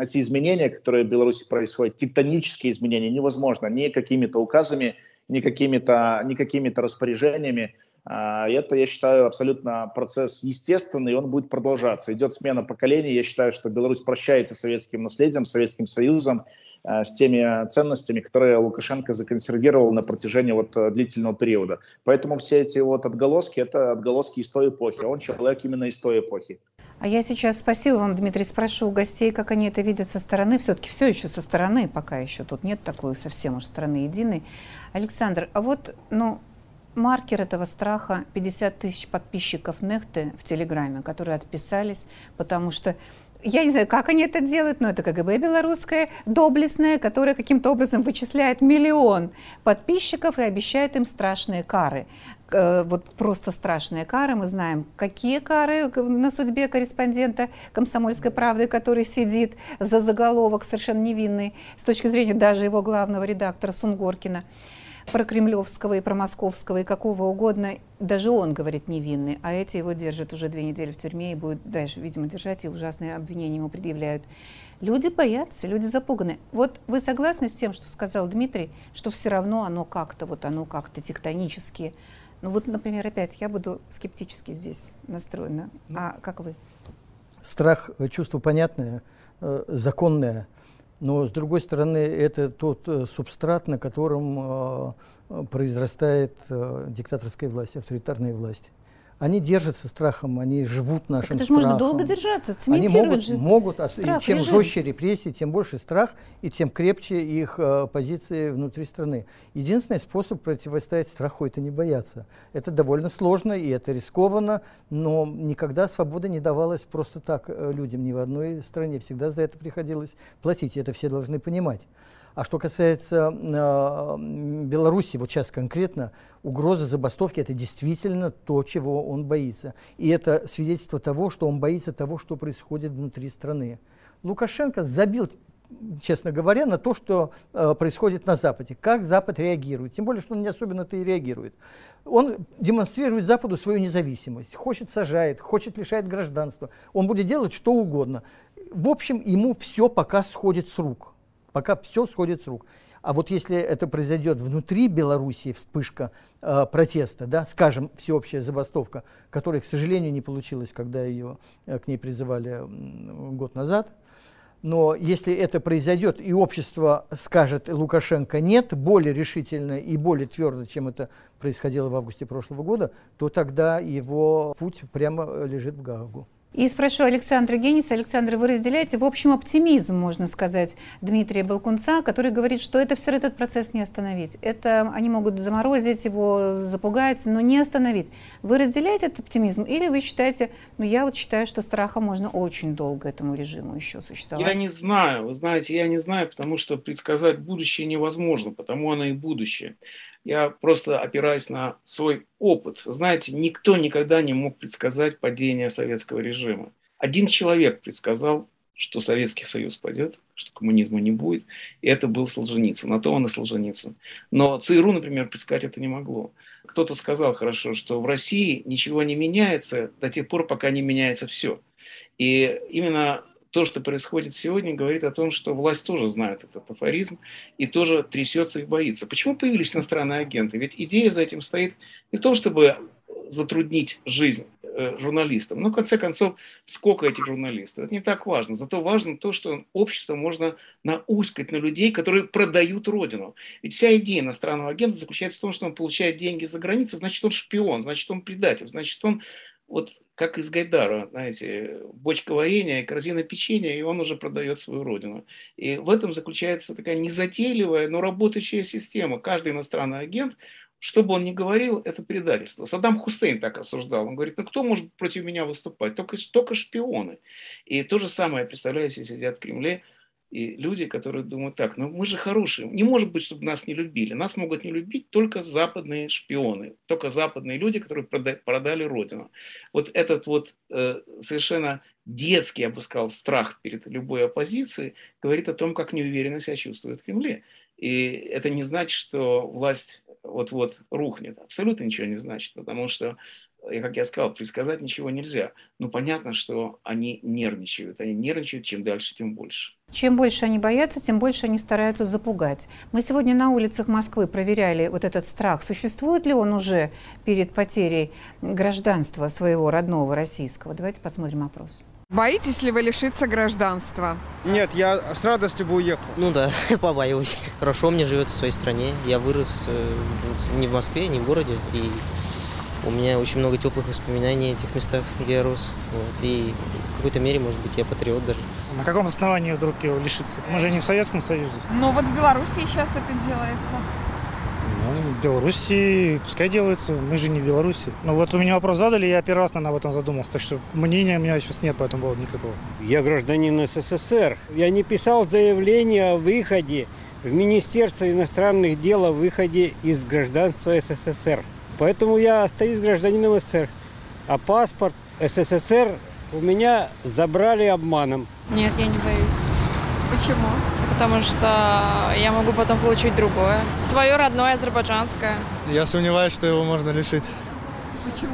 эти изменения, которые в Беларуси происходят, тектонические изменения, невозможно ни какими-то указами, ни какими-то ни какими-то распоряжениями. А, это, я считаю, абсолютно процесс естественный, и он будет продолжаться. Идет смена поколений. Я считаю, что Беларусь прощается с советским наследием, Советским Союзом, а, с теми ценностями, которые Лукашенко законсервировал на протяжении вот э, длительного периода. Поэтому все эти вот отголоски – это отголоски из той эпохи. Он человек именно из той эпохи. А я сейчас, спасибо вам, Дмитрий, спрошу у гостей, как они это видят со стороны. Все-таки все еще со стороны, пока еще тут нет такой совсем уж страны единой. Александр, а вот, ну, маркер этого страха 50 тысяч подписчиков Нехты в Телеграме, которые отписались, потому что я не знаю, как они это делают, но это КГБ белорусское, доблестное, которое каким-то образом вычисляет миллион подписчиков и обещает им страшные кары. Э, вот просто страшные кары. Мы знаем, какие кары на судьбе корреспондента «Комсомольской правды», который сидит за заголовок совершенно невинный с точки зрения даже его главного редактора Сунгоркина про кремлевского и про московского и какого угодно, даже он говорит невинный, а эти его держат уже две недели в тюрьме и будут дальше, видимо, держать, и ужасные обвинения ему предъявляют. Люди боятся, люди запуганы. Вот вы согласны с тем, что сказал Дмитрий, что все равно оно как-то, вот оно как-то тектонически. Ну вот, например, опять я буду скептически здесь настроена. А как вы? Страх, э, чувство понятное, э, законное – но, с другой стороны, это тот э, субстрат, на котором э, произрастает э, диктаторская власть, авторитарная власть. Они держатся страхом, они живут нашим так это страхом. можно долго держаться, Они могут, же могут а страх, чем режим. жестче репрессии, тем больше страх, и тем крепче их э, позиции внутри страны. Единственный способ противостоять страху – это не бояться. Это довольно сложно, и это рискованно, но никогда свобода не давалась просто так э, людям ни в одной стране. Всегда за это приходилось платить, и это все должны понимать. А что касается э, Беларуси, вот сейчас конкретно, угроза забастовки – это действительно то, чего он боится. И это свидетельство того, что он боится того, что происходит внутри страны. Лукашенко забил честно говоря, на то, что э, происходит на Западе, как Запад реагирует. Тем более, что он не особенно-то и реагирует. Он демонстрирует Западу свою независимость, хочет сажает, хочет лишает гражданства. Он будет делать что угодно. В общем, ему все пока сходит с рук пока все сходит с рук. А вот если это произойдет внутри Белоруссии, вспышка э, протеста, да, скажем, всеобщая забастовка, которая, к сожалению, не получилась, когда ее э, к ней призывали год назад, но если это произойдет, и общество скажет Лукашенко нет, более решительно и более твердо, чем это происходило в августе прошлого года, то тогда его путь прямо лежит в Гаагу. И спрошу Александра Гениса. Александр, вы разделяете, в общем, оптимизм, можно сказать, Дмитрия Балкунца, который говорит, что это все этот процесс не остановить. Это они могут заморозить его, запугать, но не остановить. Вы разделяете этот оптимизм или вы считаете, ну я вот считаю, что страха можно очень долго этому режиму еще существовать? Я не знаю, вы знаете, я не знаю, потому что предсказать будущее невозможно, потому оно и будущее. Я просто опираюсь на свой опыт. Знаете, никто никогда не мог предсказать падение советского режима. Один человек предсказал, что Советский Союз пойдет, что коммунизма не будет, и это был Солженицын, на то он и Солженицын. Но ЦРУ, например, предсказать это не могло. Кто-то сказал хорошо, что в России ничего не меняется до тех пор, пока не меняется все. И именно то, что происходит сегодня, говорит о том, что власть тоже знает этот афоризм и тоже трясется и боится. Почему появились иностранные агенты? Ведь идея за этим стоит не в том, чтобы затруднить жизнь э, журналистам. Но, в конце концов, сколько этих журналистов? Это не так важно. Зато важно то, что общество можно науськать на людей, которые продают родину. Ведь вся идея иностранного агента заключается в том, что он получает деньги за границей, значит, он шпион, значит, он предатель, значит, он вот как из Гайдара, знаете, бочка варенья, корзина печенья, и он уже продает свою родину. И в этом заключается такая незатейливая, но работающая система. Каждый иностранный агент что бы он ни говорил, это предательство. Саддам Хусейн так рассуждал. Он говорит, ну кто может против меня выступать? Только, только шпионы. И то же самое, представляете, сидят в Кремле и люди, которые думают так, ну мы же хорошие, не может быть, чтобы нас не любили. Нас могут не любить только западные шпионы, только западные люди, которые продали Родину. Вот этот вот э, совершенно детский, я бы сказал, страх перед любой оппозицией говорит о том, как неуверенно себя чувствует в Кремле. И это не значит, что власть вот-вот рухнет. Абсолютно ничего не значит, потому что, как я сказал, предсказать ничего нельзя. Но понятно, что они нервничают. Они нервничают, чем дальше, тем больше. Чем больше они боятся, тем больше они стараются запугать. Мы сегодня на улицах Москвы проверяли вот этот страх. Существует ли он уже перед потерей гражданства своего родного российского? Давайте посмотрим опрос. Боитесь ли вы лишиться гражданства? Нет, я с радостью бы уехал. Ну да, побаиваюсь. Хорошо мне живется в своей стране. Я вырос э, не в Москве, не в городе. И у меня очень много теплых воспоминаний о тех местах, где я рос. Вот. И в какой-то мере, может быть, я патриот даже. На каком основании вдруг его лишиться? Мы же не в Советском Союзе. Ну вот в Беларуси сейчас это делается. Ну, в Беларуси пускай делается, мы же не в Беларуси. Ну вот вы мне вопрос задали, я первый раз, наверное, об этом задумался, так что мнения у меня сейчас нет по этому поводу никакого. Я гражданин СССР. Я не писал заявление о выходе в Министерство иностранных дел о выходе из гражданства СССР. Поэтому я остаюсь гражданином СССР. А паспорт СССР у меня забрали обманом. Нет, я не боюсь. Почему? потому что я могу потом получить другое. Свое родное азербайджанское. Я сомневаюсь, что его можно лишить. Почему?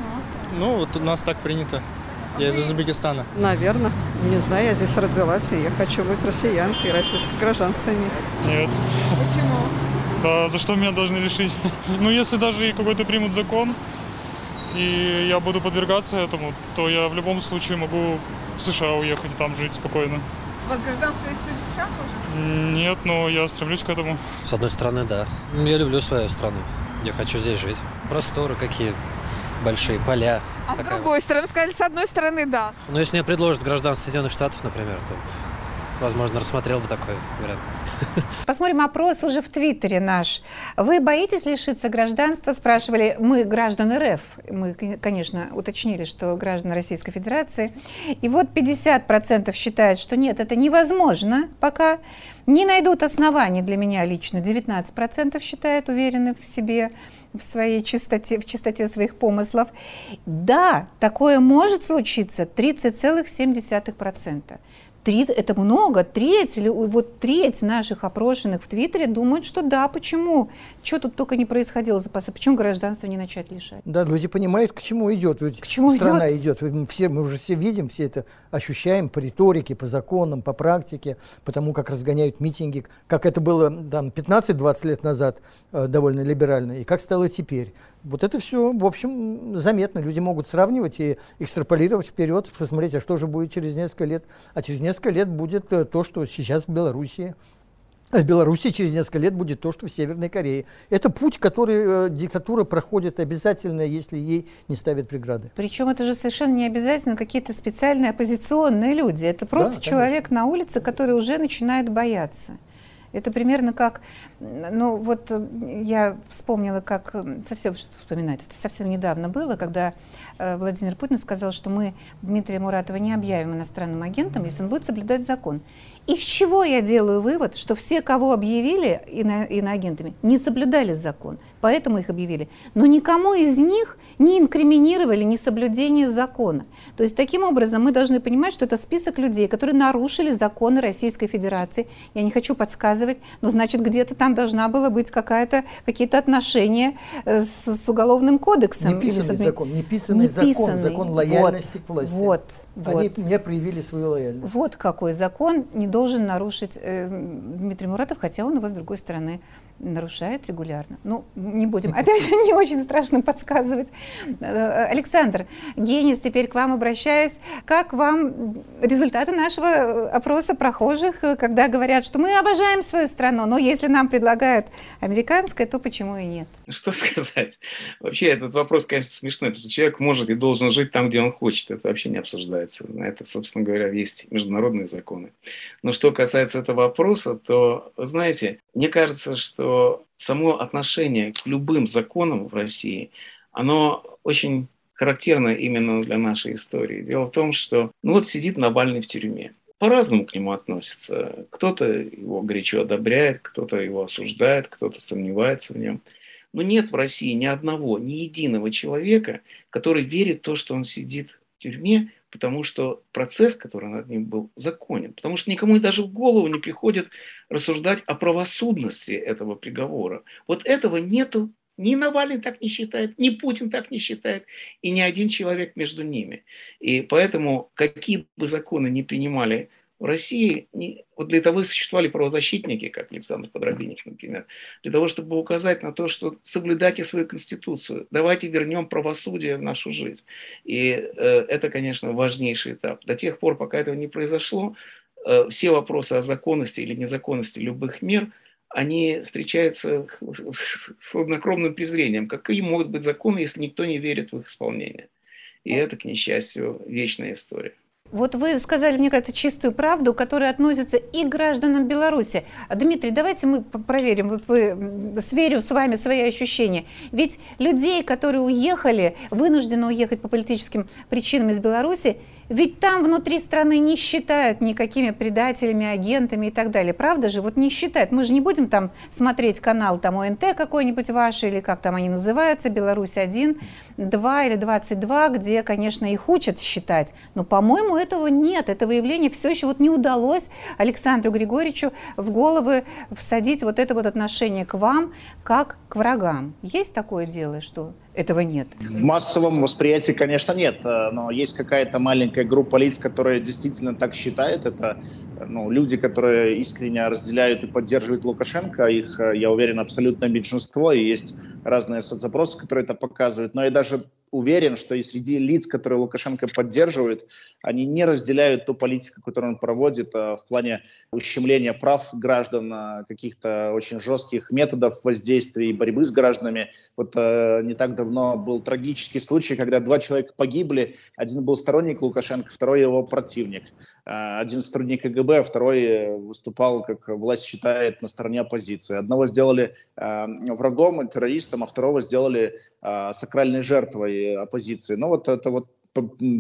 Ну, вот у нас так принято. Я из Узбекистана. Наверное. Не знаю, я здесь родилась, и я хочу быть россиянкой, российское гражданство иметь. Нет. Почему? Да, за что меня должны лишить? Ну, если даже какой-то примут закон, и я буду подвергаться этому, то я в любом случае могу в США уехать и там жить спокойно. У вас гражданство США тоже? Нет, но я стремлюсь к этому. С одной стороны, да. Я люблю свою страну. Я хочу здесь жить. Просторы какие большие, поля. А такая... с другой стороны, сказали, с одной стороны, да. Но если мне предложат гражданство Соединенных Штатов, например, то возможно, рассмотрел бы такой вариант. Посмотрим опрос уже в Твиттере наш. Вы боитесь лишиться гражданства? Спрашивали мы, граждан РФ. Мы, конечно, уточнили, что граждан Российской Федерации. И вот 50% считают, что нет, это невозможно пока. Не найдут оснований для меня лично. 19% считают уверены в себе, в своей чистоте, в чистоте своих помыслов. Да, такое может случиться 30,7%. Треть, это много, треть, или вот треть наших опрошенных в Твиттере думают, что да, почему? Что тут только не происходило за запасы, почему гражданство не начать лишать? Да, люди понимают, к чему идет. Ведь к чему страна идет? идет. Все, мы уже все видим, все это ощущаем по риторике, по законам, по практике, потому как разгоняют митинги, как это было там 15-20 лет назад э, довольно либерально, и как стало теперь. Вот это все, в общем, заметно. Люди могут сравнивать и экстраполировать вперед, посмотреть, а что же будет через несколько лет. А через несколько лет будет э, то, что сейчас в Белоруссии. А в Беларуси через несколько лет будет то, что в Северной Корее. Это путь, который э, диктатура проходит обязательно, если ей не ставят преграды. Причем это же совершенно не обязательно какие-то специальные оппозиционные люди. Это просто да, человек на улице, который уже начинает бояться. Это примерно как, ну вот э, я вспомнила, как э, совсем что вспоминать, это совсем недавно было, когда э, Владимир Путин сказал, что мы Дмитрия Муратова не объявим иностранным агентом, если он будет соблюдать закон. Из чего я делаю вывод, что все, кого объявили ино, иноагентами, не соблюдали закон, поэтому их объявили. Но никому из них не инкриминировали несоблюдение закона. То есть таким образом мы должны понимать, что это список людей, которые нарушили законы Российской Федерации. Я не хочу подсказывать, но значит где-то там должна была быть какая-то, какие-то отношения э, с, с уголовным кодексом. Неписанный или, закон, неписанный, неписанный закон, закон лояльности вот, к власти. Вот, Они вот. не проявили свою лояльность. Вот какой закон не должен нарушить э, Дмитрий Муратов, хотя он его с другой стороны нарушает регулярно. Ну, не будем, опять же, не очень страшно подсказывать. Э, Александр, Генис, теперь к вам обращаюсь. Как вам результаты нашего опроса прохожих, когда говорят, что мы обожаем свою страну, но если нам предлагают американское, то почему и нет? Что сказать? Вообще этот вопрос, конечно, смешной. Что человек может и должен жить там, где он хочет. Это вообще не обсуждается. На это, собственно говоря, есть международные законы. Но что касается этого вопроса, то, знаете, мне кажется, что само отношение к любым законам в России, оно очень характерно именно для нашей истории. Дело в том, что ну вот сидит Навальный в тюрьме. По-разному к нему относятся. Кто-то его горячо одобряет, кто-то его осуждает, кто-то сомневается в нем. Но нет в России ни одного, ни единого человека, который верит в то, что он сидит в тюрьме, потому что процесс, который над ним был, законен. Потому что никому даже в голову не приходит рассуждать о правосудности этого приговора. Вот этого нету. Ни Навальный так не считает, ни Путин так не считает, и ни один человек между ними. И поэтому, какие бы законы ни принимали в России не, вот для того существовали правозащитники, как Александр Подробинник, например, для того, чтобы указать на то, что соблюдайте свою конституцию, давайте вернем правосудие в нашу жизнь. И э, это, конечно, важнейший этап. До тех пор, пока этого не произошло, э, все вопросы о законности или незаконности любых мер, они встречаются с хладнокровным презрением. Какие могут быть законы, если никто не верит в их исполнение? И это, к несчастью, вечная история. Вот вы сказали, мне кажется, чистую правду, которая относится и к гражданам Беларуси. Дмитрий, давайте мы проверим, вот вы сверю с вами свои ощущения. Ведь людей, которые уехали, вынуждены уехать по политическим причинам из Беларуси, ведь там внутри страны не считают никакими предателями, агентами и так далее. Правда же? Вот не считают. Мы же не будем там смотреть канал там ОНТ какой-нибудь ваш, или как там они называются, Беларусь-1, 2 или 22, где, конечно, их учат считать. Но, по-моему, этого нет. Это выявление все еще вот не удалось Александру Григорьевичу в головы всадить вот это вот отношение к вам как к врагам. Есть такое дело, что этого нет? В массовом восприятии, конечно, нет, э, но есть какая-то маленькая группа лиц, которая действительно так считает. Это ну, люди, которые искренне разделяют и поддерживают Лукашенко. Их, э, я уверен, абсолютное меньшинство, и есть разные соцопросы, которые это показывают. Но и даже уверен, что и среди лиц, которые Лукашенко поддерживают, они не разделяют ту политику, которую он проводит а, в плане ущемления прав граждан, а, каких-то очень жестких методов воздействия и борьбы с гражданами. Вот э, не так давно был трагический случай, когда два человека погибли. Один был сторонник Лукашенко, второй его противник. Э, один сотрудник КГБ, а второй выступал, как власть считает, на стороне оппозиции. Одного сделали э, врагом, террористом, а второго сделали э, сакральной жертвой оппозиции. Ну вот это вот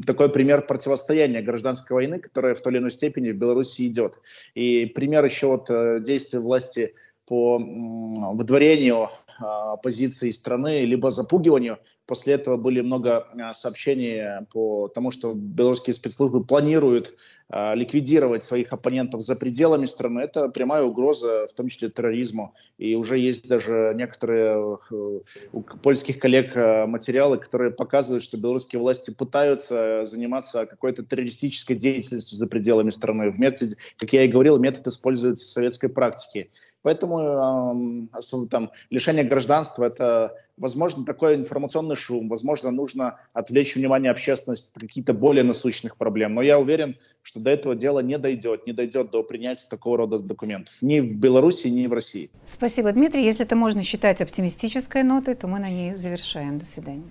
такой пример противостояния гражданской войны, которая в той или иной степени в Беларуси идет. И пример еще вот действия власти по выдворению оппозиции страны, либо запугиванию После этого были много а, сообщений по тому, что белорусские спецслужбы планируют а, ликвидировать своих оппонентов за пределами страны. Это прямая угроза, в том числе терроризму. И уже есть даже некоторые э, у польских коллег а, материалы, которые показывают, что белорусские власти пытаются заниматься какой-то террористической деятельностью за пределами страны. В методе, как я и говорил, метод используется в советской практике. Поэтому э, там, лишение гражданства – это возможно, такой информационный шум, возможно, нужно отвлечь внимание общественности от каких-то более насущных проблем. Но я уверен, что до этого дела не дойдет, не дойдет до принятия такого рода документов ни в Беларуси, ни в России. Спасибо, Дмитрий. Если это можно считать оптимистической нотой, то мы на ней завершаем. До свидания.